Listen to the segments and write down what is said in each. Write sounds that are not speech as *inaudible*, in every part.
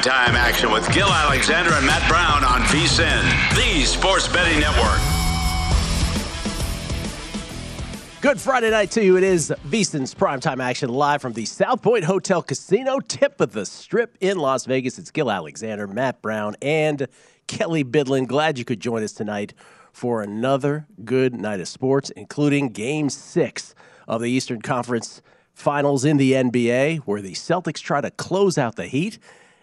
Prime time action with Gil Alexander and Matt Brown on VSIN, the Sports Betting Network. Good Friday night to you. It is VSIN's primetime action live from the South Point Hotel Casino, tip of the strip in Las Vegas. It's Gil Alexander, Matt Brown, and Kelly Bidlin. Glad you could join us tonight for another good night of sports, including game six of the Eastern Conference Finals in the NBA, where the Celtics try to close out the Heat.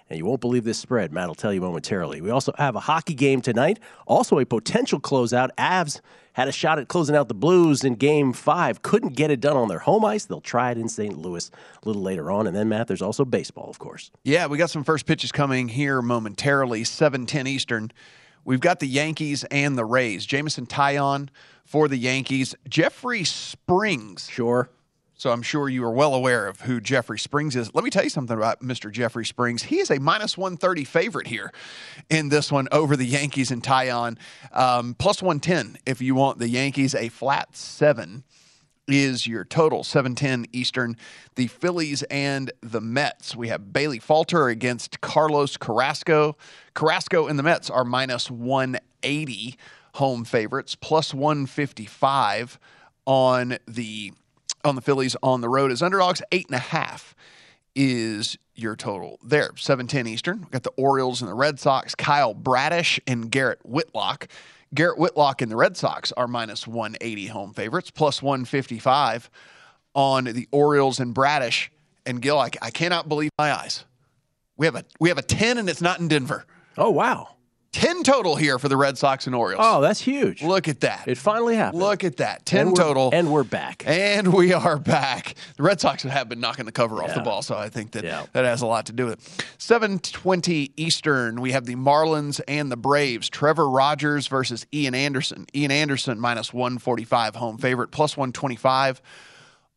And you won't believe this spread. Matt will tell you momentarily. We also have a hockey game tonight. Also, a potential closeout. Avs had a shot at closing out the Blues in game five. Couldn't get it done on their home ice. They'll try it in St. Louis a little later on. And then, Matt, there's also baseball, of course. Yeah, we got some first pitches coming here momentarily, 7:10 Eastern. We've got the Yankees and the Rays. Jameson Taillon for the Yankees. Jeffrey Springs. Sure. So I'm sure you are well aware of who Jeffrey Springs is. Let me tell you something about Mr. Jeffrey Springs. He is a minus 130 favorite here in this one over the Yankees and Taillon. Um, plus 110 if you want the Yankees, a flat seven is your total 710 Eastern. The Phillies and the Mets. We have Bailey Falter against Carlos Carrasco. Carrasco and the Mets are minus 180 home favorites, plus 155 on the on the Phillies on the road as underdogs. Eight and a half is your total there. 710 Eastern. We've got the Orioles and the Red Sox. Kyle Bradish and Garrett Whitlock. Garrett Whitlock and the Red Sox are minus 180 home favorites, plus 155 on the Orioles and Bradish. And Gil, I, I cannot believe my eyes. We have a we have a 10 and it's not in Denver. Oh wow. 10 total here for the Red Sox and Orioles. Oh, that's huge. Look at that. It finally happened. Look at that. 10 and total. And we're back. And we are back. The Red Sox have been knocking the cover off Yeah. the ball, so I think that Yeah. that has a lot to do with it. 720 Eastern, we have the Marlins and the Braves. Trevor Rogers versus Ian Anderson. Ian Anderson minus 145 home favorite, plus 125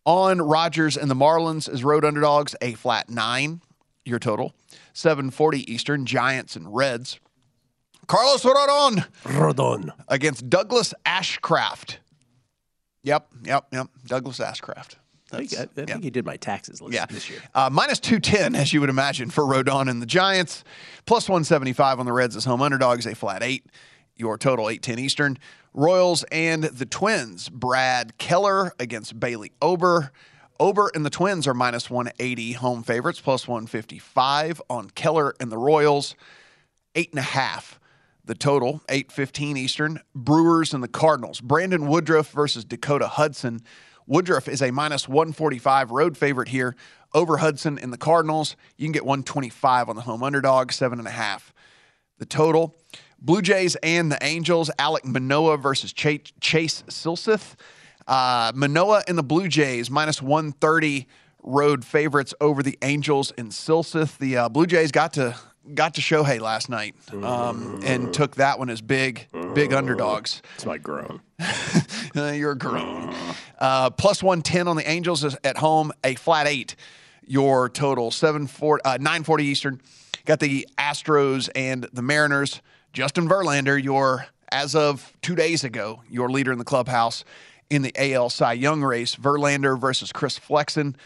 on Rogers and the Marlins as road underdogs, a flat nine, your total. 740 Eastern, Giants and Reds. Carlos Rodon Rodon. against Douglas Ashcraft. Yep, yep, yep. Douglas Ashcraft. I think, I, I think yeah. he did my taxes this, Yeah. this year. Uh, minus 210, as you would imagine, for Rodon and the Giants. Plus 175 on the Reds as home underdogs, a flat eight. Your total 810 Eastern. Royals and the Twins. Brad Keller against Bailey Ober. Ober and the Twins are minus 180 home favorites, plus 155 on Keller and the Royals. Eight and a half. The total, 815 Eastern. Brewers and the Cardinals. Brandon Woodruff versus Dakota Hudson. Woodruff is a minus 145 road favorite here over Hudson and the Cardinals. You can get 125 on the home underdog, seven and a half. The total. Blue Jays and the Angels. Alek Manoah versus Chase, Chase Silseth. Uh, Manoah and the Blue Jays minus 130 road favorites over the Angels and Silseth. The uh, Blue Jays got to got to Shohei last night um, and took that one as big big underdogs. It's my groan. *laughs* You're groan. Uh, plus 110 on the Angels at home, a flat eight. Your total, 740, uh, 940 Eastern. Got the Astros and the Mariners. Justin Verlander, your, as of two days ago, your leader in the clubhouse in the AL Cy Young race. Verlander versus Chris Flexen.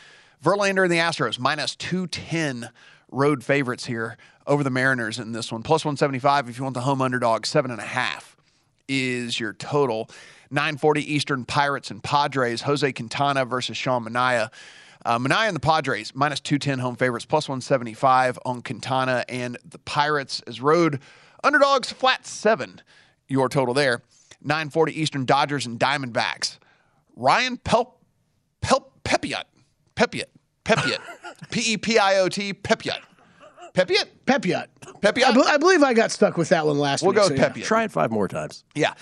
Verlander and the Astros, minus 210 road favorites here over the Mariners in this one. Plus 175 if you want the home underdog, seven and a half is your total. 940 Eastern Pirates and Padres. Jose Quintana versus Sean Manaea. Uh, Manaea and the Padres, minus 210 home favorites, plus 175 on Quintana and the Pirates as road underdogs, flat seven, your total there. 940 Eastern Dodgers and Diamondbacks. Ryan Pel, Pel, Pepiot, Pepiot, Pepiot, *laughs* P E P I O T, Pepiot. Pepiot? Pepiot. Pepiot? I, be- I believe I got stuck with that one last week. We'll go so with yeah. Pepiot. Try it five more times. Yeah.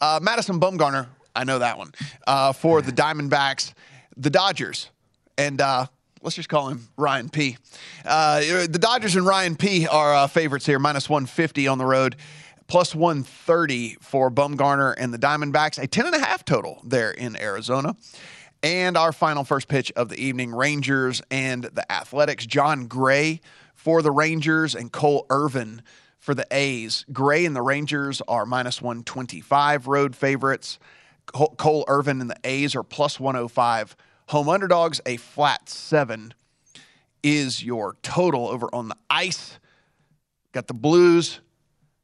Uh, Madison Bumgarner, I know that one. Uh, for the Diamondbacks, the Dodgers, and uh, let's just call him Ryan P. Uh, the Dodgers and Ryan P are uh, favorites here, minus 150 on the road, plus 130 for Bumgarner and the Diamondbacks, a 10.5 total there in Arizona. And our final first pitch of the evening Rangers and the Athletics. Jon Gray for the Rangers and Cole Irvin for the A's. Gray and the Rangers are minus 125 road favorites. Cole Irvin and the A's are plus 105. Home underdogs, a flat seven is your total over on the ice. Got the Blues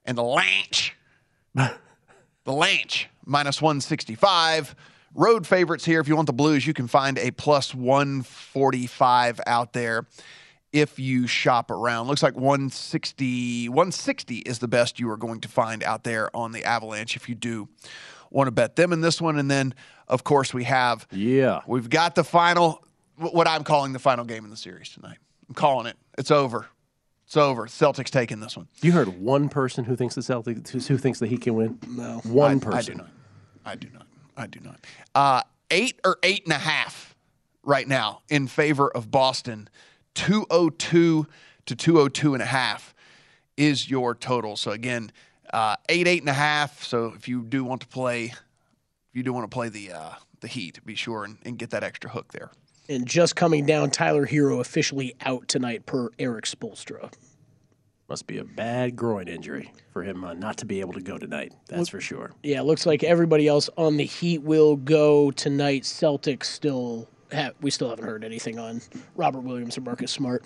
and the Lanch. *laughs* the Lanch, minus 165. Road favorites here. If you want the Blues, you can find a plus 145 out there if you shop around. Looks like 160, 160 is the best you are going to find out there on the Avalanche if you do want to bet them in this one. And then, of course, we have Yeah. we've got the final, what I'm calling the final game in the series tonight. I'm calling it. It's over. It's over. Celtics taking this one. You heard one person who thinks the Celtics who, who thinks that he can win. No. one I, person. I do not. I do not. I do not. Uh, eight or eight and a half right now in favor of Boston. 202 to 202 and a half is your total. So again, uh, eight, eight and a half. So if you do want to play, if you do want to play the uh, the Heat, be sure and, and get that extra hook there. And just coming down, Tyler Herro officially out tonight per Erik Spoelstra. Must be a bad groin injury for him uh, not to be able to go tonight. That's for sure. Yeah, looks like everybody else on the Heat will go tonight. Celtics still we still haven't heard anything on Robert Williams or Marcus Smart.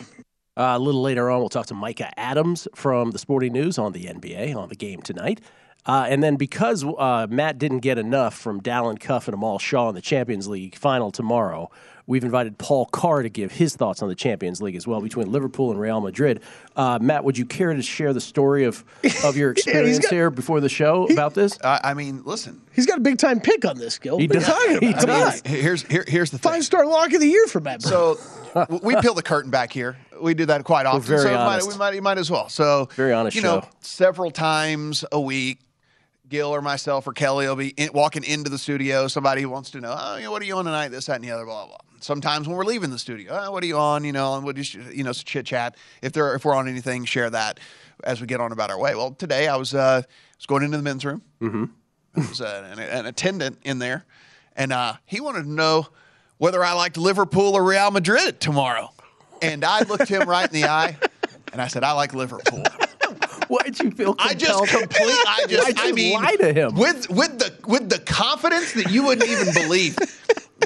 Uh, a little later on, we'll talk to Micah Adams from the Sporting News on the NBA on the game tonight. Uh, and then because uh, Matt didn't get enough from Dallin Cuff and Amal Shaw in the Champions League final tomorrow, we've invited Paul Carr to give his thoughts on the Champions League as well between Liverpool and Real Madrid. Uh, Matt, would you care to share the story of, of your *laughs* experience got- here before the show about this? Uh, I mean, listen. He's got a big time pick on this, Gil. He What are you does. *laughs* He about? Come does. Here's here, here's the thing. Five star lock of the year for Matt. Brown. So we peel the curtain back here. We do that quite often. very so we might, honest. we might we might as well. So Very honest You know, show. several times a week, Gil or myself or Kelly will be in, walking into the studio. Somebody who wants to know, oh, you know, what are you on tonight? This, that, and the other. Blah blah. Sometimes when we're leaving the studio, oh, what are you on? You know, and we'll just you know chit chat. If there if we're on anything, share that as we get on about our way. Well, today I was uh, was going into the men's room. Mm-hmm. There was uh, an, an attendant in there, and uh, he wanted to know whether I liked Liverpool or Real Madrid tomorrow. And I looked him right in the eye, and I said, "I like Liverpool." Why did you feel Compelled? I just complete. I just. I mean, lie to him? with with the with the confidence that you wouldn't even believe.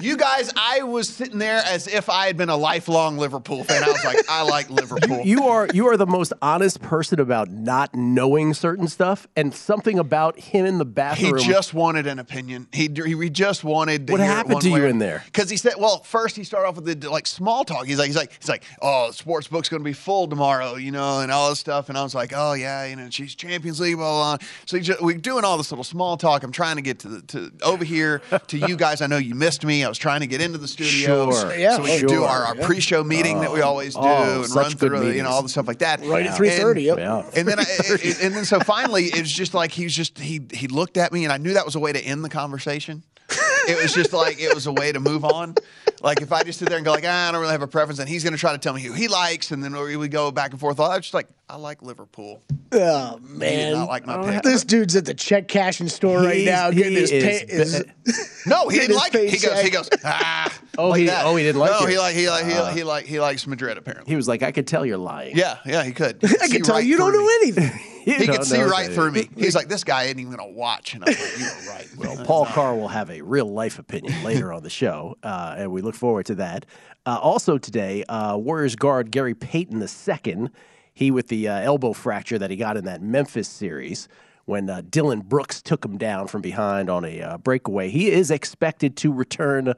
You guys, I was sitting there as if I had been a lifelong Liverpool fan. I was like, I like *laughs* Liverpool. you are you are the most honest person about not knowing certain stuff and something about him in the bathroom. He just wanted an opinion. He he just wanted. To What happened to you in there? Because he said, well, first he started off with the like small talk. He's like, he's like, he's like, oh, sports book's going to be full tomorrow, you know, and all this stuff. And I was like, oh yeah, you know, she's Champions League, blah blah. blah. So just, we're doing all this little small talk. I'm trying to get to the to over here to you guys. I know you missed me. I was was trying to get into the studio, Sure. so, Yeah. so we could Sure. do our, our Yeah. pre-show meeting that we oh. always do Oh, and run good through, you know, all the stuff like that. Right at And- 3:30, yep. Yeah. And then, I, *laughs* and then, so finally, it was just like he was just he he looked at me, and I knew that was a way to end the conversation. It was just like it was a way to move on. Like if I just sit there and go like, ah, I don't really have a preference, and he's going to try to tell me who he likes, and then we would go back and forth. I was just like, I like Liverpool. Oh man, not like my pick. this dude's at the check cashing store right He's- now getting his, is pay, his No, he didn't his like it. He goes, he goes, ah. *laughs* Oh, like he- that. oh, he didn't like it." no, it? he like he like he, Uh. he like he likes Madrid apparently. He was like, I could tell you're lying. Yeah, yeah, he could. *laughs* I can tell you don't know anything. *laughs* *laughs* He could see right through me. He's like, this guy ain't even gonna watch, and I'm like, you were right. *laughs* Well, Paul Carr will have a real life opinion later on the show, uh, and we look forward to that. Uh, also today, uh, Warriors guard Gary Payton II, he with the uh, elbow fracture that he got in that Memphis series when uh, Dillon Brooks took him down from behind on a uh, breakaway. He is expected to return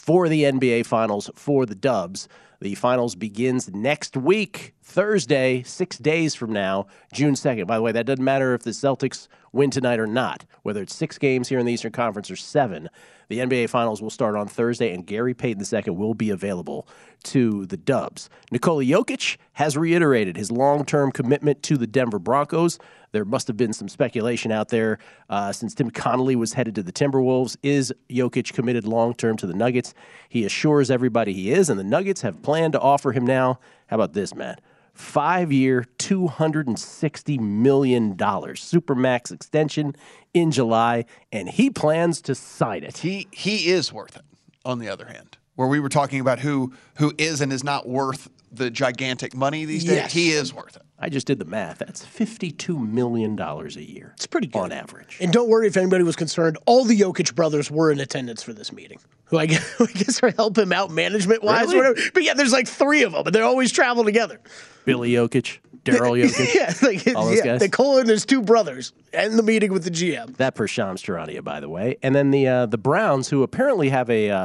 for the NBA Finals for the Dubs. The finals begins next week, Thursday, six days from now, June 2nd. By the way, that doesn't matter if the Celtics win tonight or not, whether it's six games here in the Eastern Conference or seven. The NBA Finals will start on Thursday, and Gary Payton II will be available to the Dubs. Nikola Jokic has reiterated his long term commitment to the Denver Broncos. There must have been some speculation out there uh, since Tim Connolly was headed to the Timberwolves. Is Jokic committed long term to the Nuggets? He assures everybody he is, and the Nuggets have planned to offer him now. How about this, Matt? Five year, $260 million Supermax extension in July, and he plans to sign it. He he is worth it. On the other hand, where we were talking about who who is and is not worth the gigantic money these days, Yes. he is worth it. I just did the math. That's $52 million a year. It's pretty good on average. And don't worry if anybody was concerned. All the Jokic brothers were in attendance for this meeting, who I guess, *laughs* who I guess are help him out management wise. Really? Whatever. But yeah, there's like three of them, and they always travel together. Billy Jokic, Daryl *laughs* Jokic. yeah, like, All those yeah, guys? Nicole and his two brothers, and the meeting with the GM. That per Shams Charania, by the way. And then the uh, the Browns, who apparently have a, uh,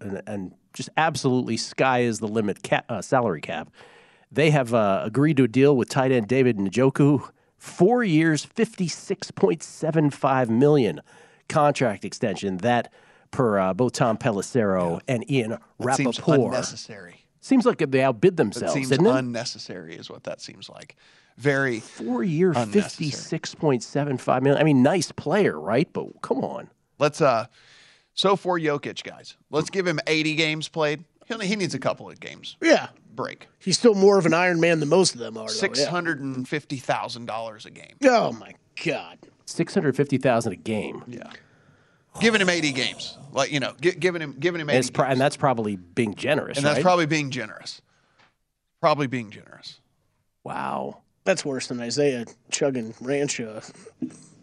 a, an, an just absolutely sky is the limit cap, uh, salary cap. They have uh, agreed to a deal with tight end David Njoku, four years, fifty six point seven five million contract extension. That per uh, both Tom Pelissero and Ian That seems Rapoport. unnecessary. Seems like they outbid It themselves, seems didn't unnecessary, is what that seems like. Very Four year, unnecessary. fifty six point seven five million. I mean, nice player, right? But come on. Let's uh so for Jokic guys, let's give him 80 games played. He only- he needs a couple of games Yeah, break. he's still more of an Iron Man than most of them are. though, Six yeah. hundred and fifty thousand dollars a game. Oh my god. Six hundred fifty thousand a game. Yeah, giving him 80 games, like you know, gi- giving him giving him 80, And, it's pro- and that's probably being generous, and that's probably being generous. Probably being generous. wow. That's worse than Isaiah chugging ranch uh,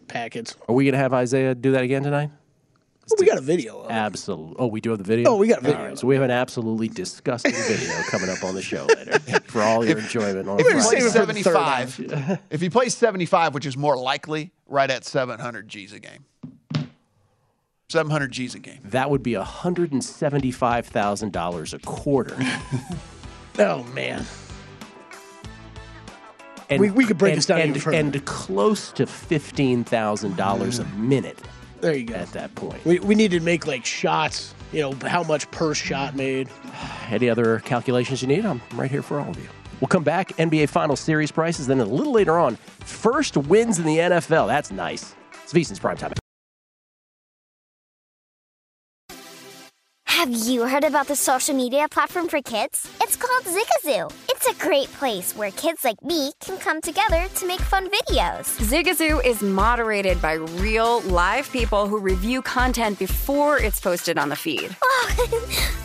packets. Are we going to have Isaiah do that again tonight? Well, we got a video. Absolutely. Oh, we do have the video. Oh, we got a video. right, so we have an absolutely disgusting video coming up on the show later *laughs* for all your enjoyment on If he We're plays saving it for the third 75, *laughs* if he plays 75, which is more likely, right at 700 G's a game. 700 G's a game. That would be hundred and seventy-five thousand dollars a quarter. *laughs* Oh man. And, We- we could break and, this down and, even further. and close to fifteen thousand dollars a minute There you go. at that point. We, we need to make like shots. You know how much per shot made. *sighs* Any other calculations you need? I'm right here for all of you. We'll come back. NBA Final Series prices. Then a little later on, first wins in the NFL. That's nice. It's VSiN's prime time. Have you heard about the social media platform for kids? It's called Zigazoo. It's a great place where kids like me can come together to make fun videos. Zigazoo is moderated by real, live people who review content before it's posted on the feed. *laughs* Oh,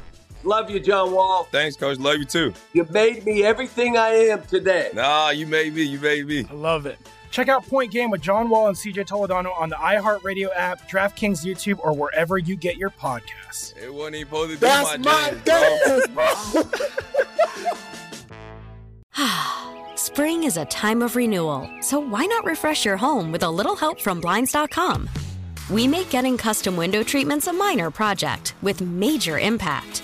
Love you, John Wall. Thanks, coach. Love you too. You made me everything I am today. Nah, you made me. You made me. I love it. Check out Point Game with John Wall and CJ Toledano on the iHeartRadio app, DraftKings YouTube, or wherever you get your podcasts. It wasn't even supposed to be That's my, my jam, bro. *sighs* Spring is a time of renewal, so why not refresh your home with a little help from Blinds.com? We make getting custom window treatments a minor project with major impact.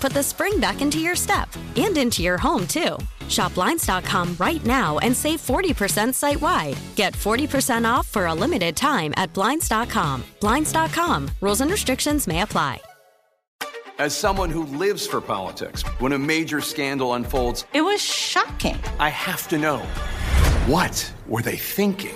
put the spring back into your step and into your home, too. Shop Blinds.com right now and save 40% site wide. Get 40% off for a limited time at Blinds.com. Blinds.com. Rules and restrictions may apply. As someone who lives for politics, when a major scandal unfolds, It was shocking. I have to know what were they thinking?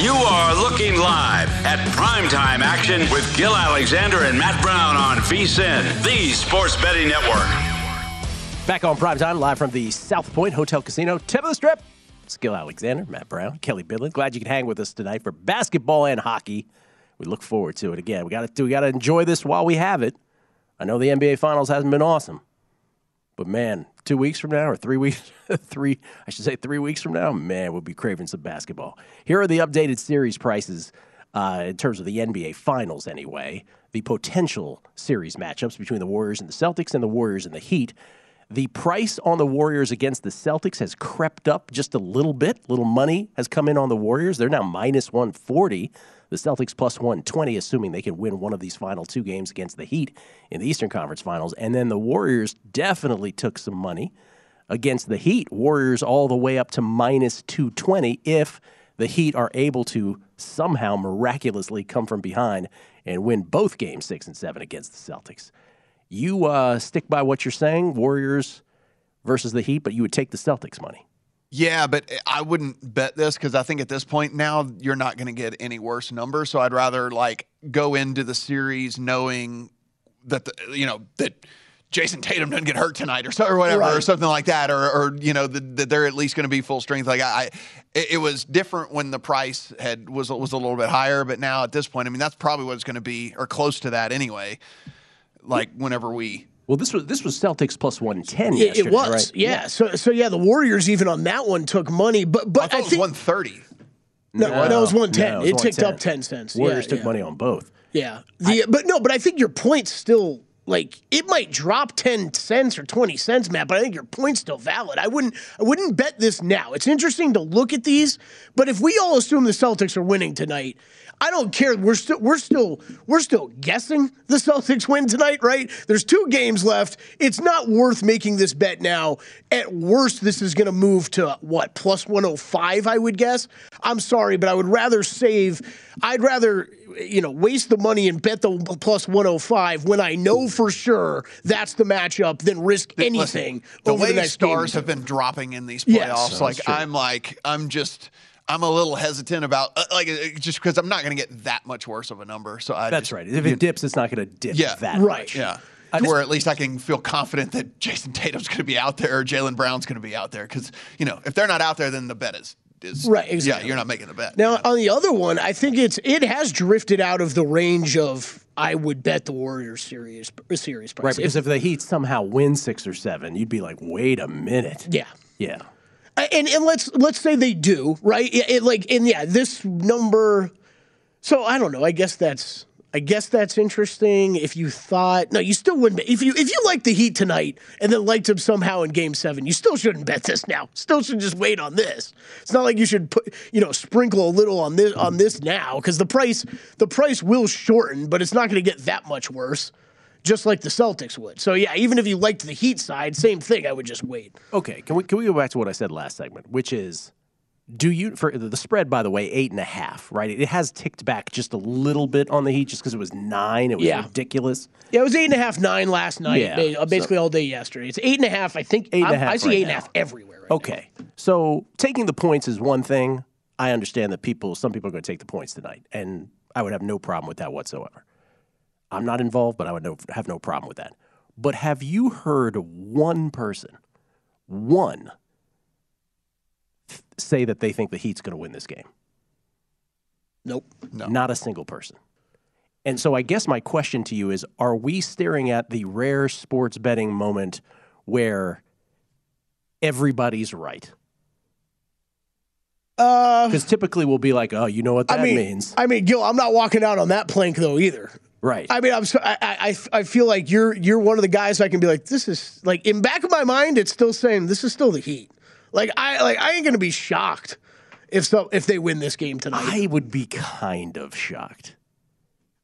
You are looking live at primetime action with Gil Alexander and Matt Brown on VSIN, the sports betting network. Back on prime time, live from the South Point Hotel Casino, tip of the strip. It's Gil Alexander, Matt Brown, Kelly Bidlin. Glad you can hang with us tonight for basketball and hockey. We look forward to it again. We got to we got to enjoy this while we have it. I know the NBA Finals hasn't been awesome, but man, two weeks from now or three weeks, *laughs* three I should say three weeks from now, man, we'll be craving some basketball. Here are the updated series prices uh, in terms of the NBA Finals, anyway. The potential series matchups between the Warriors and the Celtics, and the Warriors and the Heat. The price on the Warriors against the Celtics has crept up just a little bit. Little money has come in on the Warriors. They're now minus 140. The Celtics plus 120, assuming they can win one of these final two games against the Heat in the Eastern Conference Finals. And then the Warriors definitely took some money against the Heat. Warriors all the way up to minus 220 if the Heat are able to somehow miraculously come from behind and win both games six and seven against the Celtics. You uh, stick by what you're saying, Warriors versus the Heat, but you would take the Celtics money. Yeah, but I wouldn't bet this because I think at this point now you're not going to get any worse numbers. So I'd rather like go into the series knowing that the, you know that Jayson Tatum doesn't get hurt tonight or so or whatever or something like that, or or you know that, that they're at least going to be full strength. Like I, I it, it was different when the price had was was a little bit higher, but now at this point, I mean that's probably what it's going to be or close to that anyway. Like whenever we Well, this was this was Celtics plus 110 It, it was, right? yeah. So, so yeah, the Warriors even on that one took money, but but I, it was think 130. no, no, no, it was one ten. No, it, was ticked up ten cents. The Warriors yeah, took yeah. money on both. Yeah, the but no, but I think your point's still like it might drop ten cents or twenty cents, Matt. But I think your point's still valid. I wouldn't I wouldn't bet this now. It's interesting to look at these, but if we all assume the Celtics are winning tonight. I don't care. We're still we're still we're still guessing the Celtics win tonight, right? There's two games left. It's not worth making this bet now. At worst, this is going to move to what plus 105, I would guess. I'm sorry, but I would rather save. I'd rather you know waste the money and bet the plus 105 when I know for sure that's the matchup than risk anything the over way the next game. stars have been dropping in these playoffs, That's like true. I'm like I'm just I'm a little hesitant about uh, like uh, just because I'm not going to get that much worse of a number. So I That's just- right. If it dips, it's not going to dip yeah, that much. Yeah. Where at least I can feel confident that Jayson Tatum's going to be out there or Jaylen Brown's going to be out there because you know if they're not out there, then the bet is is Right, Yeah, you're not making the bet. Now on the other one, I think it's it has drifted out of the range of I would bet the Warriors series series price. Right, because if, the Heat somehow win six or seven, you'd be like, wait a minute. Yeah. Yeah. and and let's let's say they do right it, it, like and yeah this number so i don't know i guess that's i guess that's interesting. If you thought no you still wouldn't if you if you like the heat tonight and then liked them somehow in game seven you still shouldn't bet this now. Still should just wait on this. It's not like you should put you know sprinkle a little on this on this now because the price the price will shorten but it's not going to get that much worse just like the celtics would. So yeah even if you liked the heat side same thing i would just wait. Okay, can we can we go back to what I said last segment, which is, do you for the spread? By the way, eight and a half, right? It has ticked back just a little bit on the Heat, just because it was nine. It was Yeah. ridiculous. Yeah, it was eight and a half, nine last night. Yeah, uh, basically so- all day yesterday. It's eight and a half. I think Eight and a half I see right eight and a now. half everywhere. Okay, so taking the points is one thing. I understand that people, some people are going to take the points tonight, and I would have no problem with that whatsoever. I'm not involved, but I would no, have no problem with that. But have you heard one person, one, th- say that they think the Heat's going to win this game? Nope. No. Not a single person. And so I guess my question to you is are we staring at the rare sports betting moment where everybody's right? Because typically we'll be like, oh, you know what that Uh, I mean, means. I mean, Gil, I'm not walking out on that plank though either. Right. I mean, I'm I, I I feel like you're you're one of the guys I can be like, this is like in back of my mind, it's still saying this is still the Heat. Like I like I ain't gonna be shocked if so if they win this game tonight. I would be kind of shocked.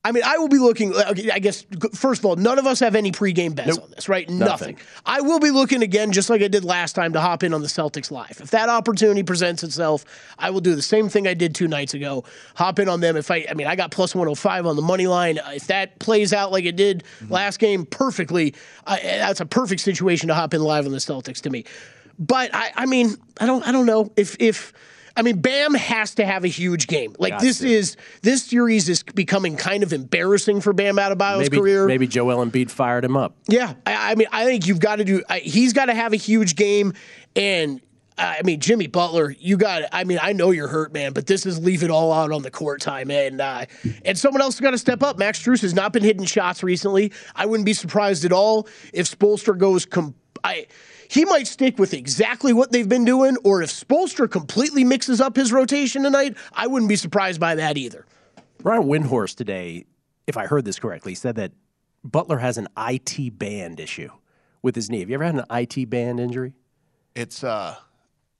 I mean, I will be looking. okay, I guess first of all, none of us have any pregame bets on this, right? Nothing. I will be looking again, just like I did last time, to hop in on the Celtics live. If that opportunity presents itself, I will do the same thing I did two nights ago. Hop in on them. If I, I mean, I got plus one hundred five on the money line. Uh, if that plays out like it did mm-hmm. last game perfectly, I, that's a perfect situation to hop in live on the Celtics to me. But I, I mean, I don't, I don't know if if. I mean, Bam has to have a huge game. Like Got this to. is this series is becoming kind of embarrassing for Bam Adebayo's Maybe, career. maybe Joel Embiid fired him up. Yeah, I, I mean, I think you've got to do. I, he's got to have a huge game, and I mean, Jimmy Butler, you got. I mean, I know you're hurt, man, but this is leave it all out on the court time, and uh, and someone else got to step up. Max Strus has not been hitting shots recently. I wouldn't be surprised at all if Spoelstra goes. Com- I. He might stick with exactly what they've been doing, or if Spoelstra completely mixes up his rotation tonight, I wouldn't be surprised by that either. Ryan Windhorst today, if I heard this correctly, said that Butler has an IT band issue with his knee. Have you ever had an IT band injury? It's uh,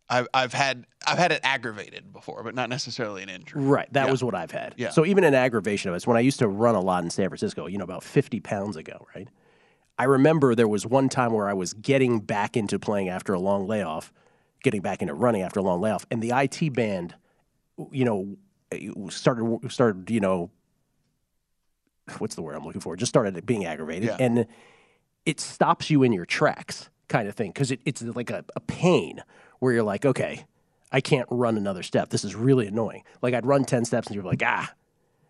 I've I've had I've had it aggravated before, but not necessarily an injury. Right. That Yeah. was what I've had. Yeah. So even an aggravation of it. When I used to run a lot in San Francisco, you know, about 50 pounds ago, right? I remember there was one time where I was getting back into playing after a long layoff, getting back into running after a long layoff, and the IT band, you know, started started, you know, what's the word I'm looking for? Just started being aggravated, Yeah. and it stops you in your tracks, kind of thing, because it, it's like a, a pain where you're like, okay, I can't run another step. This is really annoying. Like I'd run ten steps, and you're like, ah.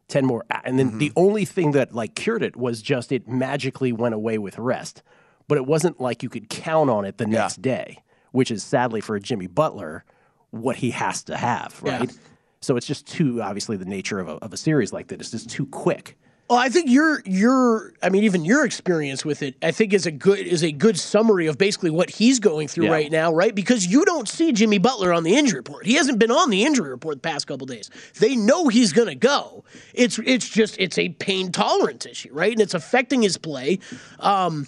10 more and then the mm-hmm. only thing that like cured it was just it magically went away with rest but it wasn't like you could count on it the next day which is sadly for Jimmy Butler what he has to have Yeah. right? So it's just too obviously the nature of a, of a series like that it's just too quick Well, I think your your I mean even your experience with it I think is a good is a good summary of basically what he's going through Yeah. right now, right? Because you don't see Jimmy Butler on the injury report. He hasn't been on the injury report the past couple days. They know he's going to go. It's it's just it's a pain tolerance issue, right? And it's affecting his play. Um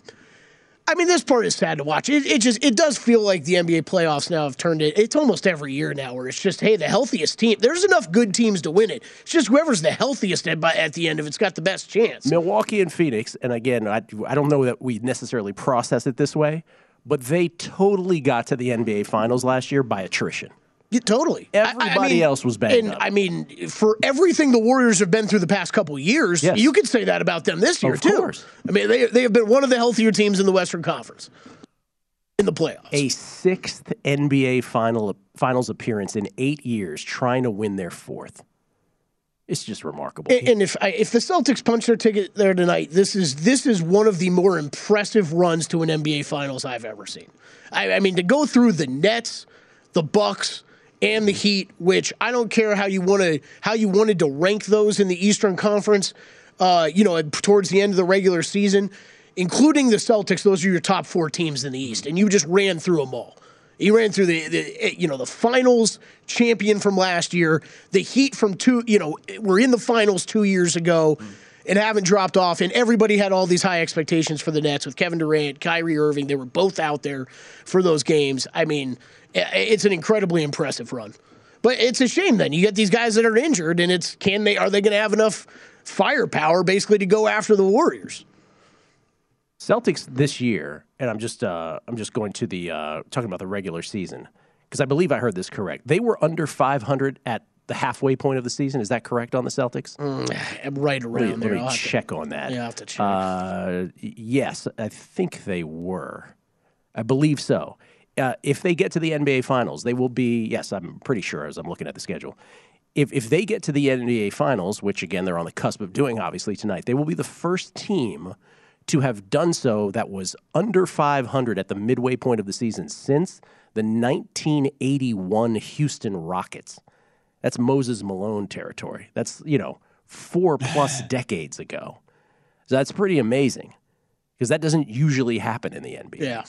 I mean, this part is sad to watch. It, it just it does feel like the NBA playoffs now have turned it. It's almost every year now where it's just, hey, the healthiest team. There's enough good teams to win it. It's just whoever's the healthiest at, by- at the end of it's got the best chance. Milwaukee and Phoenix, and again, I, I don't know that we necessarily process it this way, but they totally got to the NBA Finals last year by attrition. Yeah, totally. Everybody else was banged and up. I mean, for everything the Warriors have been through the past couple years, Yes. you could say that about them this year Of too. course. I mean, they they have been one of the healthier teams in the Western Conference. in the playoffs. A sixth NBA final finals appearance in eight years, trying to win their fourth. It's just remarkable. And, and if I, if the Celtics punch their ticket there tonight, this is this is one of the more impressive runs to an NBA Finals I've ever seen. I, I mean, to go through the Nets, the Bucks, and the Heat, which I don't care how you want to how you wanted to rank those in the Eastern Conference. Uh, you know, towards the end of the regular season, including the Celtics, those are your top four teams in the East, and you just ran through them all. He ran through the, the you know the finals champion from last year, the Heat from two you know were in the finals two years ago, and haven't dropped off. And everybody had all these high expectations for the Nets with Kevin Durant, Kyrie Irving. They were both out there for those games. I mean, it's an incredibly impressive run. But it's a shame then you get these guys that are injured, and it's can they are they going to have enough firepower basically to go after the Warriors? Celtics this year, and I'm just uh, I'm just going to the uh, talking about the regular season because I believe I heard this correct. They were under 500 at the halfway point of the season. Is that correct on the Celtics? Mm, right around let me, there. Let me I'll check to, on that. Yeah, I have to check. Uh, yes, I think they were. I believe so. Uh, if they get to the NBA Finals, they will be. Yes, I'm pretty sure as I'm looking at the schedule. If if they get to the NBA Finals, which again they're on the cusp of doing, obviously tonight, they will be the first team to have done so that was under 500 at the midway point of the season since the 1981 Houston Rockets. That's Moses Malone territory. That's, you know, four plus *sighs* decades ago. So that's pretty amazing because that doesn't usually happen in the NBA. Yeah.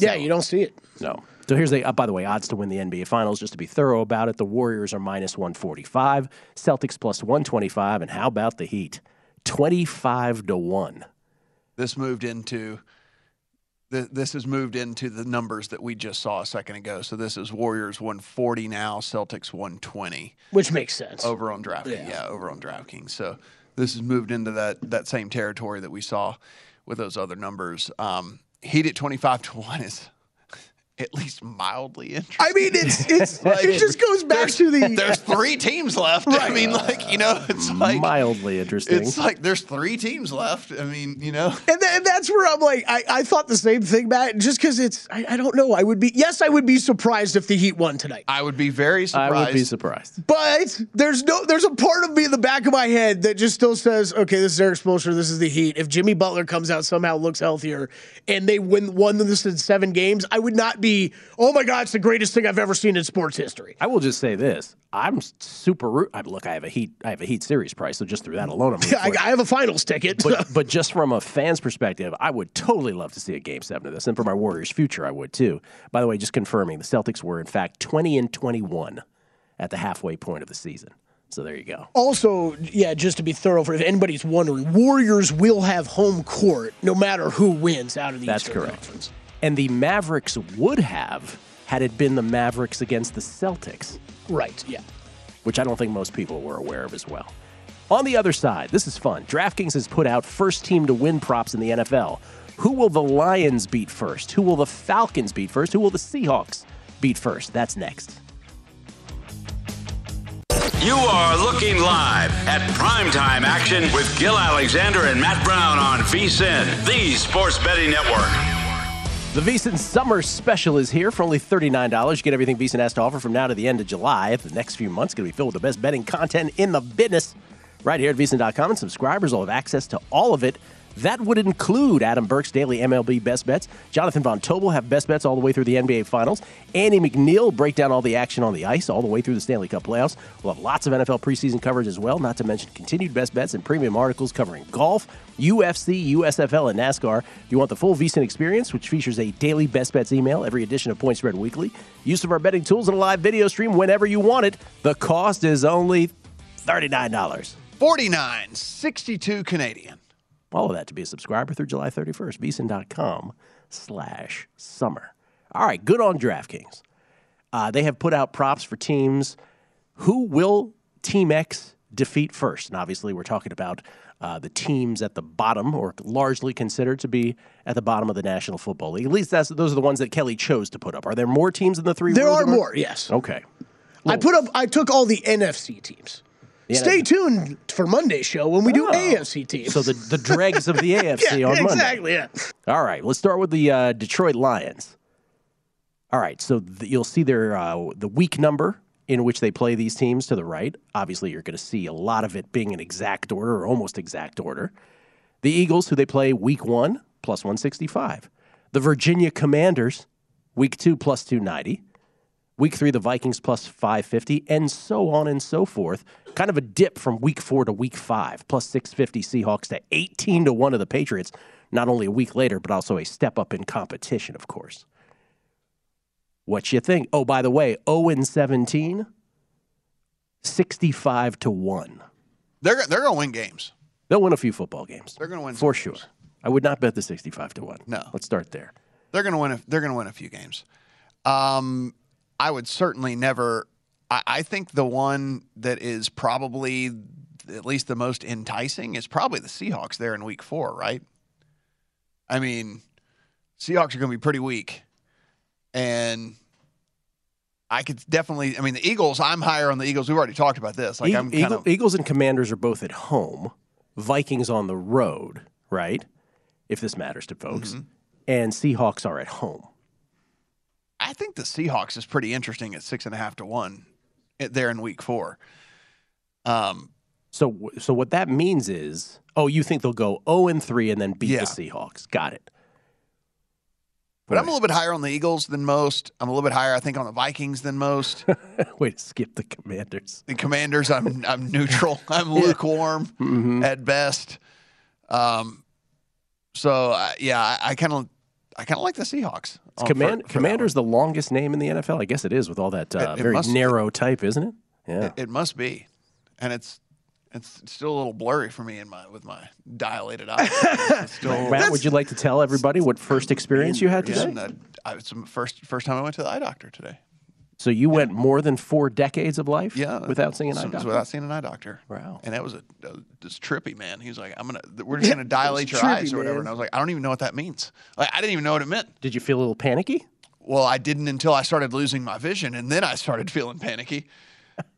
Yeah, you don't see it. No. So here's the, uh, by the way, odds to win the NBA Finals, just to be thorough about it. The Warriors are minus 145, Celtics plus 125, and how about the Heat? 25 to 1. This moved into this has moved into the numbers that we just saw a second ago. So this is Warriors 140 now, Celtics 120. Which makes sense. Over on DraftKings. Yeah. yeah, over on DraftKings. So this has moved into that that same territory that we saw with those other numbers. Um, Heat at 25 to 1 is at least mildly interesting. I mean, it's it's *laughs* it just goes back to the *laughs* there's three teams left. I mean, like you know, it's *laughs* like mildly interesting. It's like there's three teams left. I mean, you know, and, th- and that's where I'm like, I, I thought the same thing, Matt. Just because it's, I, I don't know. I would be yes, I would be surprised if the Heat won tonight. I would be very surprised. I would be surprised. But there's no, there's a part of me in the back of my head that just still says, okay, this is Erik Spoelstra, this is the Heat. If Jimmy Butler comes out somehow looks healthier, and they win won this in seven games, I would not be, oh my god, it's the greatest thing I've ever seen in sports history. I will just say this: I'm super. I, look, I have a heat. I have a heat series price, so just through that alone, I'm. *laughs* Yeah, I, I have a finals ticket. But, *laughs* but just from a fan's perspective, I would totally love to see a game seven of this, and for my Warriors' future, I would too. By the way, just confirming, the Celtics were in fact 20 and 21 at the halfway point of the season. So there you go. Also, yeah, just to be thorough, for if anybody's wondering, Warriors will have home court no matter who wins out of the That's Eastern correct. Conference. And the Mavericks would have had it been the Mavericks against the Celtics. Right, yeah. Which I don't think most people were aware of as well. On the other side, this is fun. DraftKings has put out first team to win props in the NFL. Who will the Lions beat first? Who will the Falcons beat first? Who will the Seahawks beat first? That's next. You are looking live at primetime action with Gil Alexander and Matt Brown on VSIN, the Sports Betting Network. The VSiN Summer Special is here for only $39. You get everything VSiN has to offer from now to the end of July. The next few months going to be filled with the best betting content in the business. Right here at VSiN.com, and subscribers will have access to all of it. That would include Adam Burke's daily MLB best bets. Jonathan Von Tobel have best bets all the way through the NBA Finals. Andy MacNeil break down all the action on the ice all the way through the Stanley Cup playoffs. We'll have lots of NFL preseason coverage as well, not to mention continued best bets and premium articles covering golf, UFC, USFL, and NASCAR. If you want the full VSiN experience, which features a daily best bets email, every edition of Point Spread Weekly, use of our betting tools, and a live video stream whenever you want it, the cost is only $39. 49, 62 Canadian. All of that to be a subscriber through July 31st. VSiN.com slash summer. All right, good on DraftKings. Uh, they have put out props for teams. Who will Team X defeat first? And obviously, we're talking about uh, the teams at the bottom, or largely considered to be at the bottom of the National Football League. At least that's those are the ones that Kelly chose to put up. Are there more teams than the three? There are more, yes. Okay. I put up. I took all the NFC teams. The Stay tuned for Monday's show when we do Oh. AFC teams. So the, the dregs of the AFC *laughs* Yeah, on Monday. exactly, yeah. All right, let's start with the uh, Detroit Lions. All right, so th- you'll see their uh, the week number in which they play these teams to the right. Obviously, you're going to see a lot of it being in exact order or almost exact order. The Eagles, who they play week one, plus 165. The Virginia Commanders, week two, plus 290. Week three, the Vikings, plus 550, and so on and so forth. Kind of a dip from week four to week five, plus 650 Seahawks to 18 to 1 of the Patriots, not only a week later, but also a step up in competition, of course. What you think? Oh, by the way, 0 and 17, 65 to 1. They're they're going to win games. They'll win a few football games. They're going to win for sure. I would not bet the 65 to 1. No. Let's start there. They're going to win. A, they're going to win a few games. Um, I would certainly never. I, I think the one that is probably at least the most enticing is probably the Seahawks there in Week Four, right? I mean, Seahawks are going to be pretty weak, and I could definitely. I mean, the Eagles. I'm higher on the Eagles. We've already talked about this. Like I'm Eagle- of. Eagles and Commanders are both at home. Vikings on the road, right? If this matters to folks. Mm-hmm. And Seahawks are at home. I think the Seahawks is pretty interesting at six and a half to one eh, there in Week Four. Um, So, so what that means is, oh, you think they'll go 0 and 3 and then beat Yeah. the Seahawks? Got it. But I'm a little bit higher on the Eagles than most. I'm a little bit higher, I think, on the Vikings than most. *laughs* Way to skip the Commanders. The Commanders, I'm I'm neutral. *laughs* I'm lukewarm Mm-hmm. at best. Um, so uh, yeah, I kind of I kind of like the Seahawks. Commander is Oh, Command, for- for Commander's the longest name in the NFL? I guess it is with all that uh, It- it very must- narrow type, isn't it? Yeah. It, it must be, and it's it's still a little blurry for me in my with my dilated eyes. *laughs* Still, Matt, would you like to tell everybody what first experience you had Yeah, today? and, uh, I, it's the first first time I went to the eye doctor today. So you went more than four decades of life Yeah, without seeing an eye doctor? Without seeing an eye doctor. Wow. And that was a, a this trippy man. He was like, "I'm gonna, we're just gonna dilate your trippy, eyes or whatever." man. And I was like, "I don't even know what that means. Like, I didn't even know what it meant." Did you feel a little panicky? Well, I didn't until I started losing my vision, and then I started feeling panicky.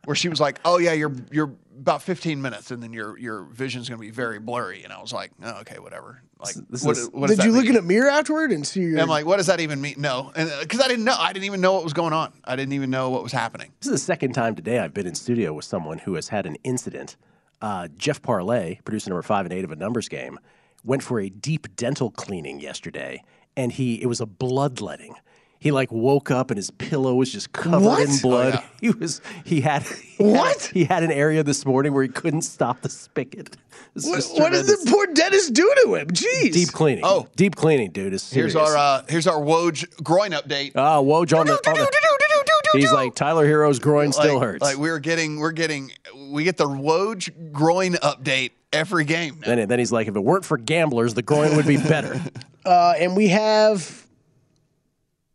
Where she was like, "Oh yeah, you're you're about 15 minutes, and then your your vision's gonna be very blurry." And I was like, "Oh, okay, whatever." Like, This what, is- what Did you look mean? in a mirror afterward and see your? And I'm like, what does that even mean? No, because I didn't know, I didn't even know what was going on. I didn't even know what was happening. This is the second time today I've been in studio with someone who has had an incident. Uh, Jeff Parlay, producer number five and eight of a numbers game, went for a deep dental cleaning yesterday, and he it was a bloodletting. He like woke up and his pillow was just covered What? in blood. Oh, yeah. *laughs* He was he had he had- What? he had an area this morning where he couldn't stop the spigot. *laughs* This What, is what did the poor dentist do to him? Jeez. deep cleaning? Oh. deep cleaning, dude. Is Here's our uh, here's our Woj groin update. Ah, Woj on the, on the He's like Tyler Herro's groin still like, hurts. Like we're getting, we're getting, we get the Woj groin update every game. now. then, then he's like, if it weren't for gamblers, the groin would be better. *laughs* Uh, and we have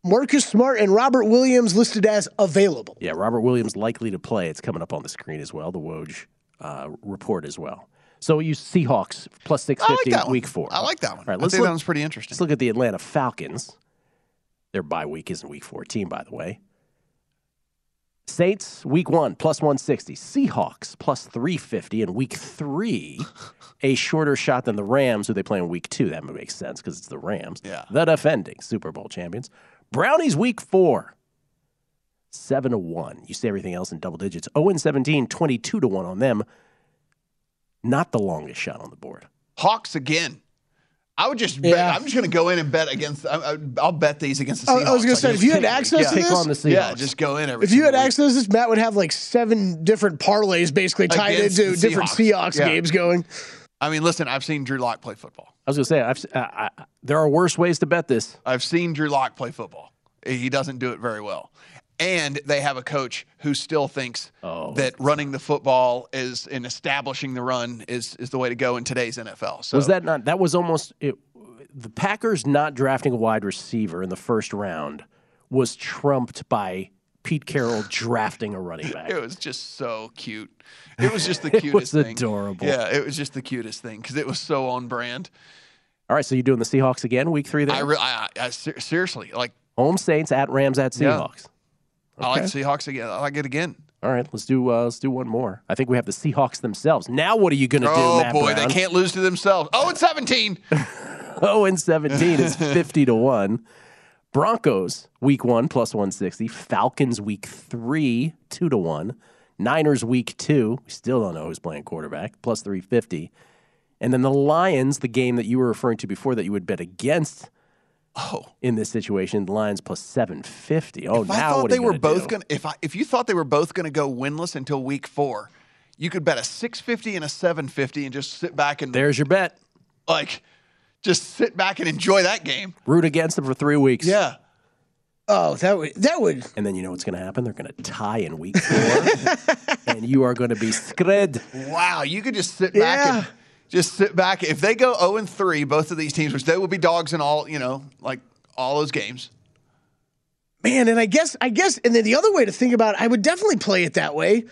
Marcus Smart and Robert Williams listed as available. Yeah, Robert Williams likely to play. It's coming up on the screen as well. The Woj uh, report as well. So you Seahawks plus 650 like fifty that one. week four. I like that one. All right, let's think look, that one's pretty interesting. Let's look at the Atlanta Falcons. Their bye week isn't week fourteen, by the way. Saints week one plus one sixty. Seahawks plus three fifty in week three. a shorter shot than the Rams, who they play in week two. That makes sense because it's the Rams. Yeah. The defending Super Bowl champions. Brownies week four. Seven to one. You see everything else in double digits. 0 and 17, 22 to one on them. Not the longest shot on the board. Hawks again. I would just, Yeah. I'm just going to go in and bet against. I, I, I'll bet these against the I- Seahawks. I was gonna say, just if you had access yeah. to Pick this, on the Seahawks. yeah, just go in every. If you had week. access to this, Matt would have like seven different parlays basically tied Against into different Seahawks. Seahawks Yeah. games going. I mean, listen, I've seen Drew Lock play football. I was going to say, I've, uh, I, there are worse ways to bet this. I've seen Drew Lock play football. He doesn't do it very well. And they have a coach who still thinks Oh. that running the football is and establishing the run is is the way to go in today's NFL. So was that not? That was almost it, the Packers not drafting a wide receiver in the first round was trumped by Pete Carroll drafting a running back. It was just so cute. It was just the cutest *laughs* It was thing. adorable. Yeah, it was just the cutest thing because it was so on brand. All right, so you're doing the Seahawks again, week three. There, I, re- I, I, I ser- seriously like. home Saints at Rams at Yeah. Seahawks. I like Okay. Seahawks again. I like it again. All right, let's do uh, let's do one more. I think we have the Seahawks themselves. Now, what are you going to Oh do, Matt boy, Brown? they can't lose to themselves. Oh, it's 17. *laughs* Oh, and 17 is *laughs* 50 to 1. Broncos week one plus 160. Falcons week three, two to one. Niners week two. We still don't know who's playing quarterback, plus 350. And then the Lions, the game that you were referring to before that you would bet against. Oh, in this situation, the Lions plus seven fifty. Oh, if now I thought what they were both do? going to if I if you thought they were both going to go winless until week 4, you could bet a 650 and a 750 and just sit back and There's your bet. like just sit back and enjoy that game. Root against them for three weeks. Yeah. Oh, that would that would. And then you know what's going to happen? They're going to tie in week four, *laughs* and you are going to be scred. Wow, you could just sit back Yeah. and just sit back. If they go 0 and 3, both of these teams, which they will be dogs in all, you know, like all those games. Man, and I guess I guess and then the other way to think about it, I would definitely play it that way.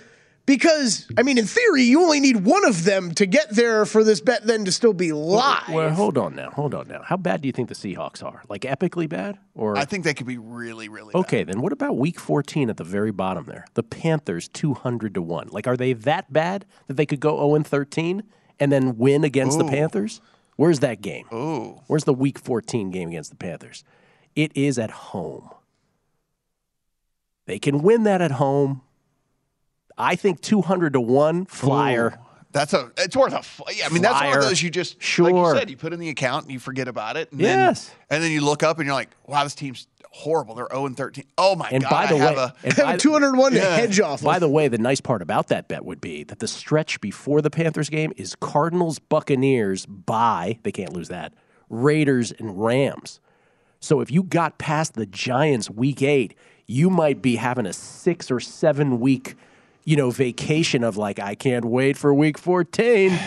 Because I mean, in theory, you only need one of them to get there for this bet then to still be live. Well, hold on now. Hold on now. How bad do you think the Seahawks are? Like epically bad? Or I think they could be really, really okay, then what about Week 14 at the very bottom there? The Panthers 200 to one. Like, are they that bad that they could go 0 and 13 and then win against the Panthers? Where's that game? Ooh. Where's the Week 14 game against the Panthers? It is at home. They can win that at home. I think 200 to 1 flyer. That's a it's worth a f- yeah. I mean, that's one of those you just like Sure. you said, you put in the account and you forget about it. And Yes. Then, and then you look up and you're like, wow, this team's horrible. They're 0 and 13. Oh my And god. by the I have way, a, and by- *laughs* 201 to Yeah. hedge off. By of. the way, the nice part about that bet would be that the stretch before the Panthers game is Cardinals, Buccaneers, by, they can't lose that, Raiders, and Rams. So if you got past the Giants week eight, you might be having a six or seven week, you know, vacation of like, I can't wait for week 14.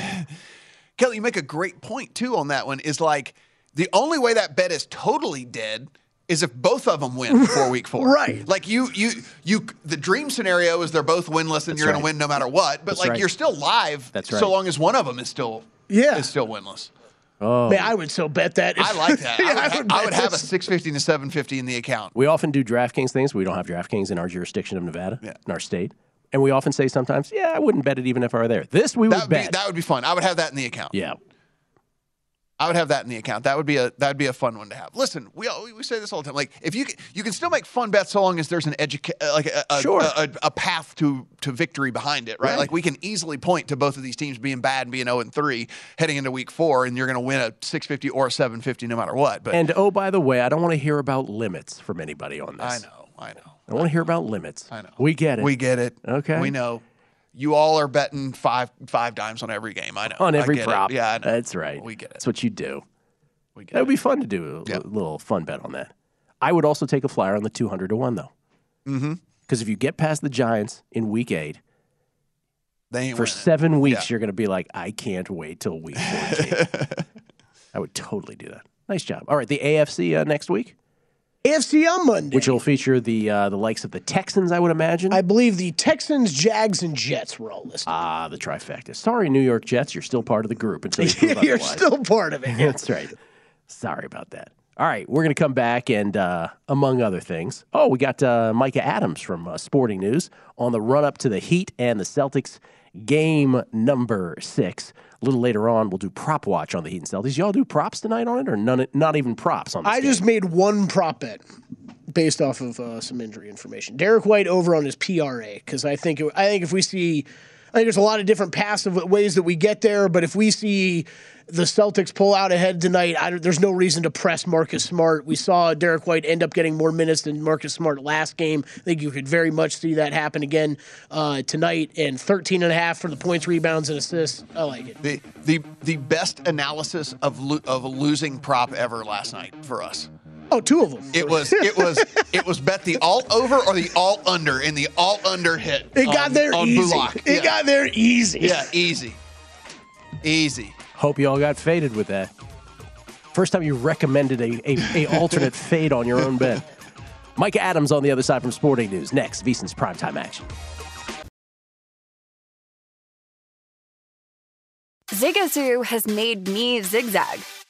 *sighs* Kelly, you make a great point too on that one. Is like the only way that bet is totally dead is if both of them win *laughs* before week four. Right. Like you, you, you. The dream scenario is they're both winless and That's you're going to win no matter what. But That's like right. you're still live. That's right. So long as one of them is still Yeah. is still winless. Oh. Man, I would so bet that. I like that. *laughs* Yeah, I would, ha- I would have a 650 to 750 in the account. We often do DraftKings things. We don't have DraftKings in our jurisdiction of Nevada, Yeah. in our state. And we often say sometimes, yeah, I wouldn't bet it even if I were there. This we would That would be bet. that would be fun. I would have that in the account. yeah. I would have that in the account. That would be a that would be a fun one to have. Listen, we all, we say this all the time. Like if you can, you can still make fun bets so long as there's an educa- uh, like a, a, Sure. a, a path to to victory behind it, right? Right. Like we can easily point to both of these teams being bad and being 0 and 3 heading into week 4 and you're going to win a 650 or a 750 no matter what. But And oh, by the way, I don't want to hear about limits from anybody on this. I know, I know. I want to hear about limits. I know. We get it. We get it. Okay. We know. You all are betting five five dimes on every game. I know. on every get it. prop. Yeah, I know. That's right. We get it. That's what you do. We get it. That would it. be fun to do a Yeah. little fun bet on that. I would also take a flyer on the 200 to 1, though. Mm-hmm. Because if you get past the Giants in week eight, for winning. seven weeks, Yeah. you're going to be like, I can't wait till week 14. *laughs* I would totally do that. Nice job. All right, the AFC uh, next week, AFC on Monday. which will feature the uh, the likes of the Texans, I would imagine. I believe the Texans, Jags, and Jets were all listed. Ah, the trifecta. Sorry, New York Jets, you're still part of the group until you *laughs* otherwise. still part of it. *laughs* That's right. Sorry about that. All right, we're going to come back and, uh, among other things, oh, we got uh, Micah Adams from uh, Sporting News on the run up to the Heat and the Celtics game number six. A little later on, we'll do prop watch on the Heat and Celtics. Y'all do props tonight on it, or none? Not even props on. This I game? just made one prop bet based off of uh, some injury information. Derek White over on his PRA because I think I think if we see, I think there's a lot of different paths of ways that we get there. But if we see the Celtics pull out ahead tonight, there's no reason to press Marcus Smart. We saw Derek White end up getting more minutes than Marcus Smart last game. I think you could very much see that happen again uh, tonight. And 13 and a half for the points, rebounds, and assists. I like it. the the the best analysis of lo- of a losing prop ever last night for us. Oh, two of them. It was it was it was bet the alt over or the all under, and the all under hit. It got on- there on easy. Bullock. It Yeah. got there easy. yeah easy, easy. Hope you all got faded with that. First time you recommended a, a, a alternate *laughs* fade on your own bet. Mike Adams on the other side from Sporting News. Next, VSiN's primetime action. Zigazoo has made me zigzag.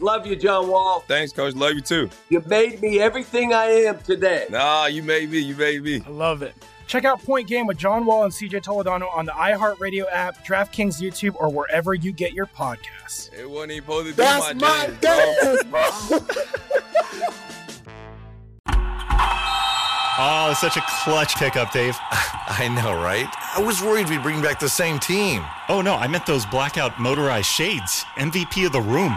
Love you, John Wall. Thanks, coach. Love you too. You made me everything I am today. Nah, you made me. You made me. I love it. Check out Point Game with John Wall and CJ Toledano on the iHeartRadio app, DraftKings YouTube, or wherever you get your podcasts. It wasn't even supposed to be That's my, my dance, bro. *laughs* Oh, such a clutch pickup, Dave. *laughs* I know, right? I was worried we'd bring back the same team. Oh, no, I meant those blackout motorized shades. MVP of the room.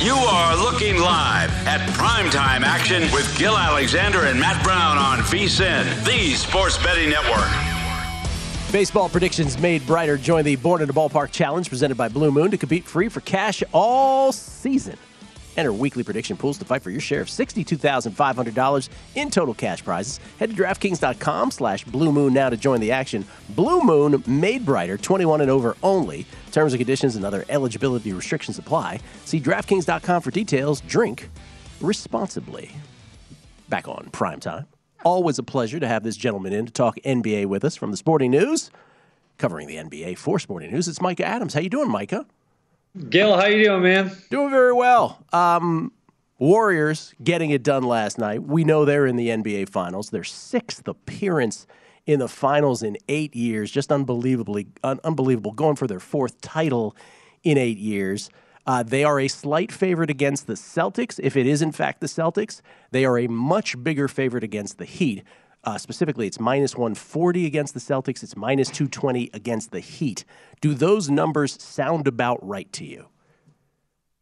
You are looking live at primetime action with Gil Alexander and Matt Brown on VSiN, the sports betting network. Baseball predictions made brighter. Join the Born in a Ballpark Challenge presented by Blue Moon to compete free for cash all season. Enter weekly prediction pools to fight for your share of $62,500 in total cash prizes. Head to DraftKings.com slash Blue Moon now to join the action. Blue Moon made brighter, 21 and over only. Terms and conditions and other eligibility restrictions apply. See DraftKings.com for details. Drink responsibly. Back on prime time. Always a pleasure to have this gentleman in to talk NBA with us from the Sporting News. Covering the NBA for Sporting News, it's Micah Adams. How you doing, Micah? Gil, how you doing, man? Doing very well. Um, Warriors getting it done last night. We know they're in the NBA Finals. Their sixth appearance in the finals in eight years. Just unbelievably un- unbelievable. Going for their fourth title in eight years. Uh, they are a slight favorite against the Celtics. If it is in fact the Celtics, they are a much bigger favorite against the Heat. Uh, specifically, it's minus 140 against the Celtics. It's minus 220 against the Heat. Do those numbers sound about right to you?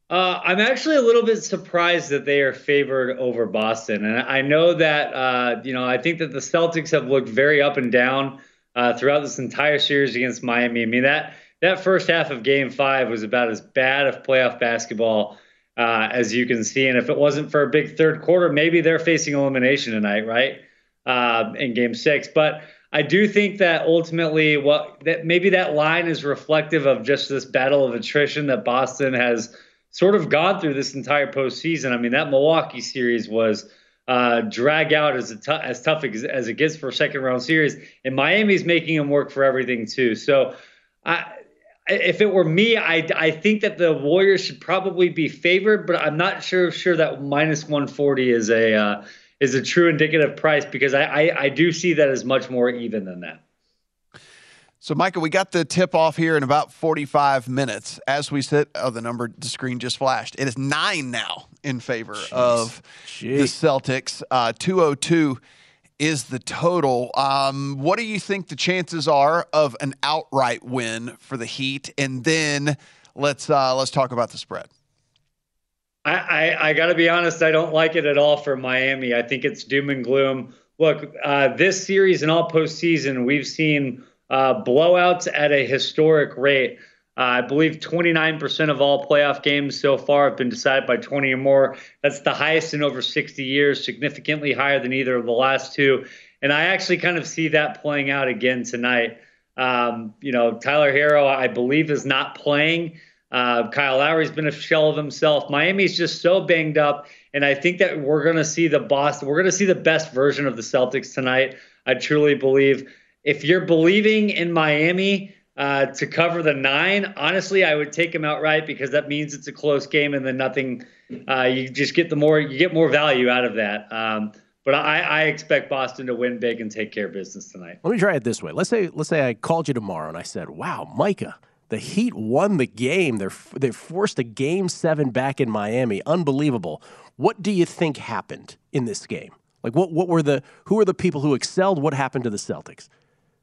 Uh, I'm actually a little bit surprised that they are favored over Boston, and I know that uh, you know I think that the Celtics have looked very up and down uh, throughout this entire series against Miami. I mean that that first half of Game Five was about as bad of playoff basketball uh, as you can see, and if it wasn't for a big third quarter, maybe they're facing elimination tonight, right? uh, in Game Six. But I do think that ultimately, what that maybe that line is reflective of just this battle of attrition that Boston has sort of gone through this entire postseason. I mean, that Milwaukee series was uh, drag out as, as tough as, as, it gets for a second round series. And Miami's making them work for everything too. So, I, if it were me, I, I think that the Warriors should probably be favored, but I'm not sure sure that minus 140 is a uh, is a true indicative price because I, I, I do see that as much more even than that. So, Michael, we got the tip off here in about 45 minutes. As we sit, oh, the number, the screen just flashed. It is nine now in favor Jeez. of Jeez. the Celtics. Uh, 202 is the total. Um, what do you think the chances are of an outright win for the Heat? And then let's uh, let's talk about the spread. I, I, I got to be honest. I don't like it at all for Miami. I think it's doom and gloom. Look, uh, this series and all postseason, we've seen uh, blowouts at a historic rate. Uh, I believe 29% of all playoff games so far have been decided by 20 or more. That's the highest in over 60 years, significantly higher than either of the last two. And I actually kind of see that playing out again tonight. Um, you know, Tyler Herro, I believe, is not playing. Uh, Kyle Lowry's been a shell of himself. Miami's just so banged up, and I think that we're going to see the Boston. We're going to see the best version of the Celtics tonight. I truly believe if you're believing in Miami uh, to cover the nine, honestly, I would take them outright because that means it's a close game, and then nothing. Uh, you just get the more you get more value out of that. Um, but I, I, expect Boston to win big and take care of business tonight. Let me try it this way. Let's say let's say I called you tomorrow and I said, "Wow, Micah, the Heat won the game. They're they forced a game seven back in Miami. Unbelievable. What do you think happened in this game? Like what what were the who were the people who excelled? What happened to the Celtics?"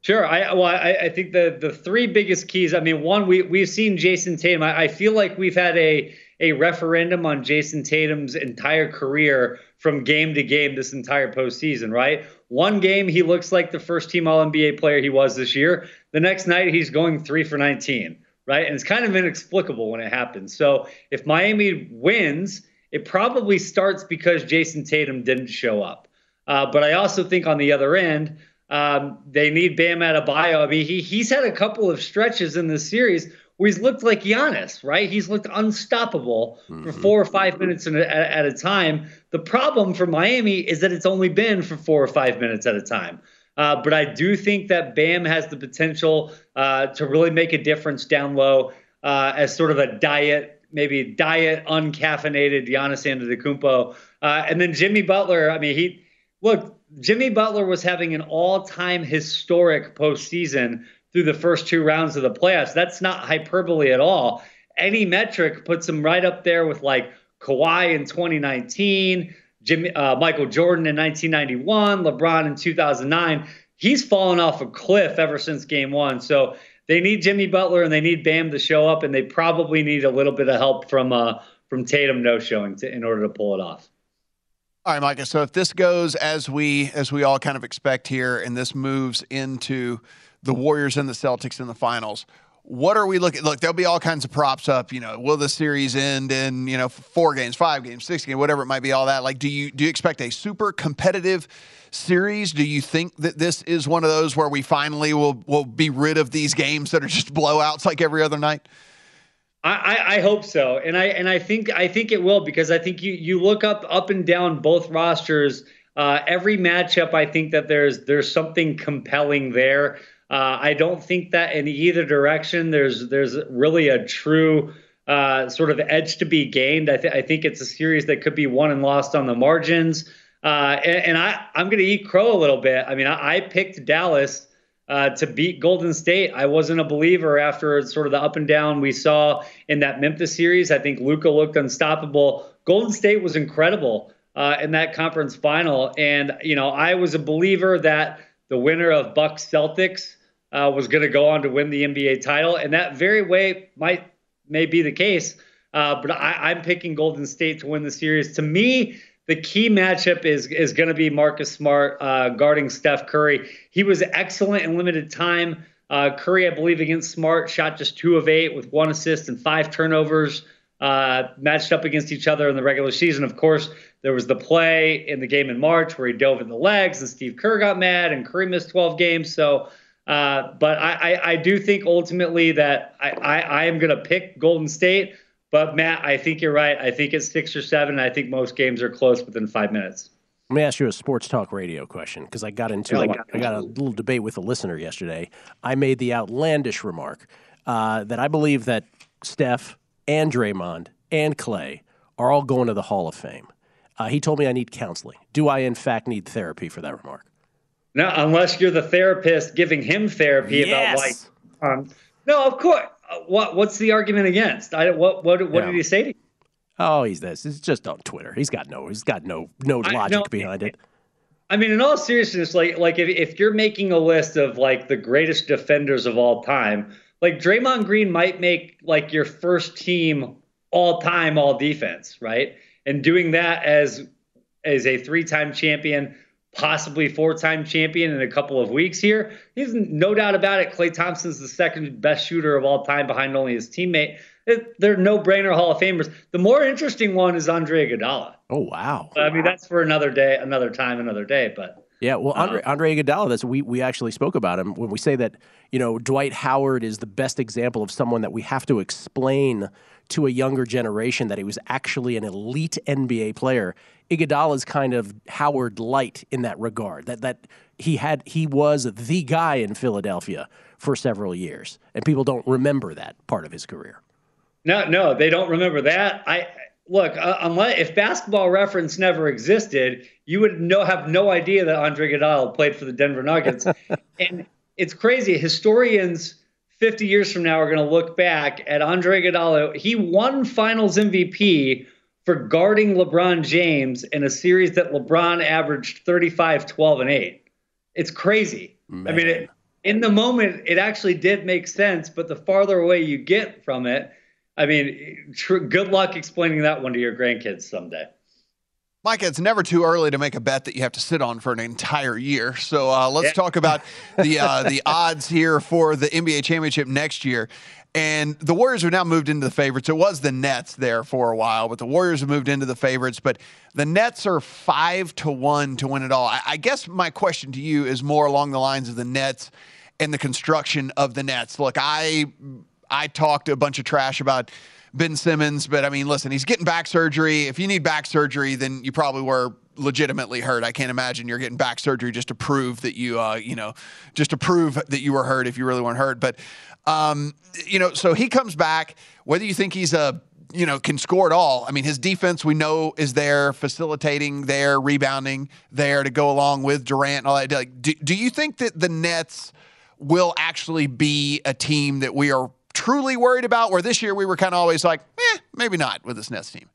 Sure. I well, I, I, think the the three biggest keys. I mean, one, we we've seen Jayson Tatum. I, I, feel like we've had a a referendum on Jayson Tatum's entire career from game to game this entire postseason. Right. One game he looks like the first team All NBA player he was this year. The next night he's going three for nineteen. Right. And it's kind of inexplicable when it happens. So if Miami wins, it probably starts because Jayson Tatum didn't show up. Uh, but I also think on the other end um, they need Bam Adebayo. I mean, he he's had a couple of stretches in this series where he's looked like Giannis, right? He's looked unstoppable mm-hmm. for four or five minutes a, at a time. The problem for Miami is that it's only been for four or five minutes at a time. Uh, but I do think that Bam has the potential uh, to really make a difference down low uh, as sort of a diet, maybe diet uncaffeinated Giannis Antetokounmpo. Uh, and then Jimmy Butler. I mean, he look Jimmy Butler was having an all-time historic postseason through the first two rounds of the playoffs. That's not hyperbole at all. Any metric puts him right up there with like Kawhi in 2019, Jimmy, uh, Michael Jordan in 1991, LeBron in 2009. He's fallen off a cliff ever since Game One. So they need Jimmy Butler and they need Bam to show up, and they probably need a little bit of help from uh, from Tatum no showing to, in order to pull it off. All right, Micah. So if this goes as we as we all kind of expect here, and this moves into the Warriors and the Celtics in the finals, what are we looking? Look, there'll be all kinds of props up. You know, will the series end in you know four games, five games, six games, whatever it might be? All that. Like, do you do you expect a super competitive series? Do you think that this is one of those where we finally will will be rid of these games that are just blowouts like every other night? I, I, hope so, and I and I think I think it will because I think you you look up up and down both rosters. Uh, every matchup, I think that there's there's something compelling there. Uh, I don't think that in either direction there's there's really a true uh, sort of edge to be gained. I, th- I think it's a series that could be won and lost on the margins. Uh, and, and, I I'm going to eat crow a little bit. I mean, I, I picked Dallas uh, to beat Golden State. I wasn't a believer after sort of the up and down we saw in that Memphis series. I think Luka looked unstoppable. Golden State was incredible uh, in that conference final, and you know I was a believer that the winner of Bucks Celtics uh, was going to go on to win the NBA title, and that very way might may be the case. Uh, but I, I'm picking Golden State to win the series. To me, the key matchup is is going to be Marcus Smart uh, guarding Steph Curry. He was excellent in limited time. Uh, Curry, I believe, against Smart, shot just two of eight with one assist and five turnovers uh, matched up against each other in the regular season. Of course, there was the play in the game in March where he dove in the legs and Steve Kerr got mad and Curry missed 12 games. So, uh, but I, I, I, do think ultimately that I, I, I am going to pick Golden State. But Matt, I think you're right. I think it's six or seven. I think most games are close within five minutes. Let me ask you a sports talk radio question because I got into I got, I got a little debate with a listener yesterday. I made the outlandish remark uh, that I believe that Steph and Draymond and Klay are all going to the Hall of Fame. Uh, he told me I need counseling. Do I, in fact, need therapy for that remark? No, unless you're the therapist giving him therapy yes. about like. Um, no, of course. Uh, what What's the argument against? I, what What, what yeah. did he say to you? Oh, he's this. It's just on Twitter. He's got no. He's got no no logic I, behind it. I mean, in all seriousness, like like if if you're making a list of like the greatest defenders of all time, like Draymond Green might make like your first team all time all defense, right? And doing that as as a three time champion, possibly four time champion in a couple of weeks here, he's no doubt about it. Klay Thompson's the second best shooter of all time behind only his teammate. It, they're no brainer Hall of Famers. The more interesting one is Andre Iguodala. Oh wow! I mean, that's for another day, another time, another day. But yeah, well, Andre, uh, Andre Iguodala. That's we we actually spoke about him when we say that you know Dwight Howard is the best example of someone that we have to explain to a younger generation that he was actually an elite NBA player. Iguodala is kind of Howard light in that regard. That that he had he was the guy in Philadelphia for several years, and people don't remember that part of his career. No, no, they don't remember that. I look, uh, unless if Basketball Reference never existed, you would no have no idea that Andre Iguodala played for the Denver Nuggets. *laughs* and it's crazy. Historians 50 years from now we're going to look back at Andre Iguodala. He won Finals MVP for guarding LeBron James in a series that LeBron averaged 35, 12, and 8. It's crazy. Man. I mean, it, in the moment, it actually did make sense, but the farther away you get from it, I mean, tr- good luck explaining that one to your grandkids someday. Mike, it's never too early to make a bet that you have to sit on for an entire year. So uh, let's yeah. talk about the uh, the *laughs* odds here for the NBA championship next year. And the Warriors have now moved into the favorites. It was the Nets there for a while, but the Warriors have moved into the favorites. But the Nets are five to one to win it all. I, I guess my question to you is more along the lines of the Nets and the construction of the Nets. Look, I I talked a bunch of trash about Ben Simmons, but I mean, listen, he's getting back surgery. If you need back surgery, then you probably were legitimately hurt. I can't imagine you're getting back surgery just to prove that you, uh, you know, just to prove that you were hurt if you really weren't hurt. But, um, you know, so he comes back. Whether you think he's a you know, can score it all. I mean, his defense we know is there, facilitating there, rebounding there to go along with Durant and all that. Like, do, do you think that the Nets will actually be a team that we are truly worried about? Where this year we were kind of always like, eh, maybe not with this Nets team.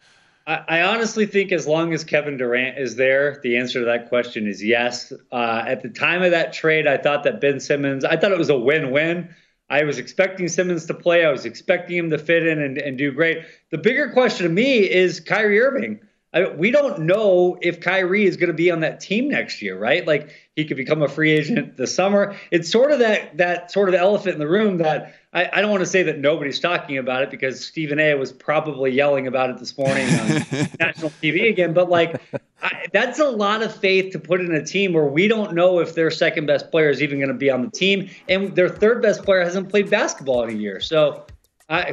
I, I honestly think as long as Kevin Durant is there, the answer to that question is yes. Uh, at the time of that trade, I thought that Ben Simmons, I thought it was a win-win. I was expecting Simmons to play. I was expecting him to fit in and, and do great. The bigger question to me is Kyrie Irving. I, we don't know if Kyrie is going to be on that team next year, right? Like he could become a free agent this summer. It's sort of that that sort of elephant in the room that I, I don't want to say that nobody's talking about it because Stephen A. was probably yelling about it this morning on *laughs* national TV again. But like, I, that's a lot of faith to put in a team where we don't know if their second best player is even going to be on the team, and their third best player hasn't played basketball in a year. So.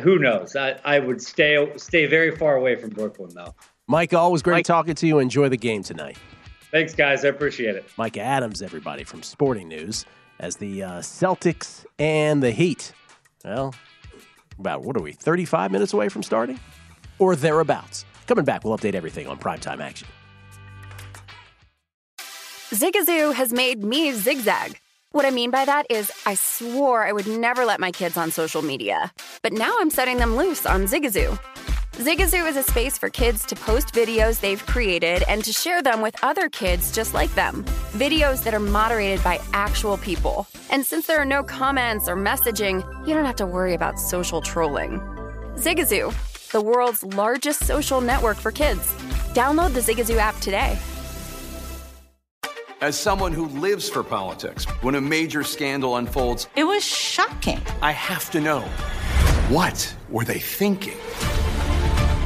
who knows? I, I would stay stay very far away from Brooklyn though. Mike, always great Mike. talking to you. Enjoy the game tonight. Thanks, guys. I appreciate it. Mike Adams, everybody from Sporting News, as the uh, Celtics and the Heat. Well, about what are we, 35 minutes away from starting? Or thereabouts. Coming back, we'll update everything on primetime action. Zigazoo has made me zigzag. What I mean by that is, I swore I would never let my kids on social media, but now I'm setting them loose on Zigazoo. Zigazoo is a space for kids to post videos they've created and to share them with other kids just like them. Videos that are moderated by actual people. And since there are no comments or messaging, you don't have to worry about social trolling. Zigazoo, the world's largest social network for kids. Download the Zigazoo app today. As someone who lives for politics, when a major scandal unfolds, it was shocking. I have to know what were they thinking?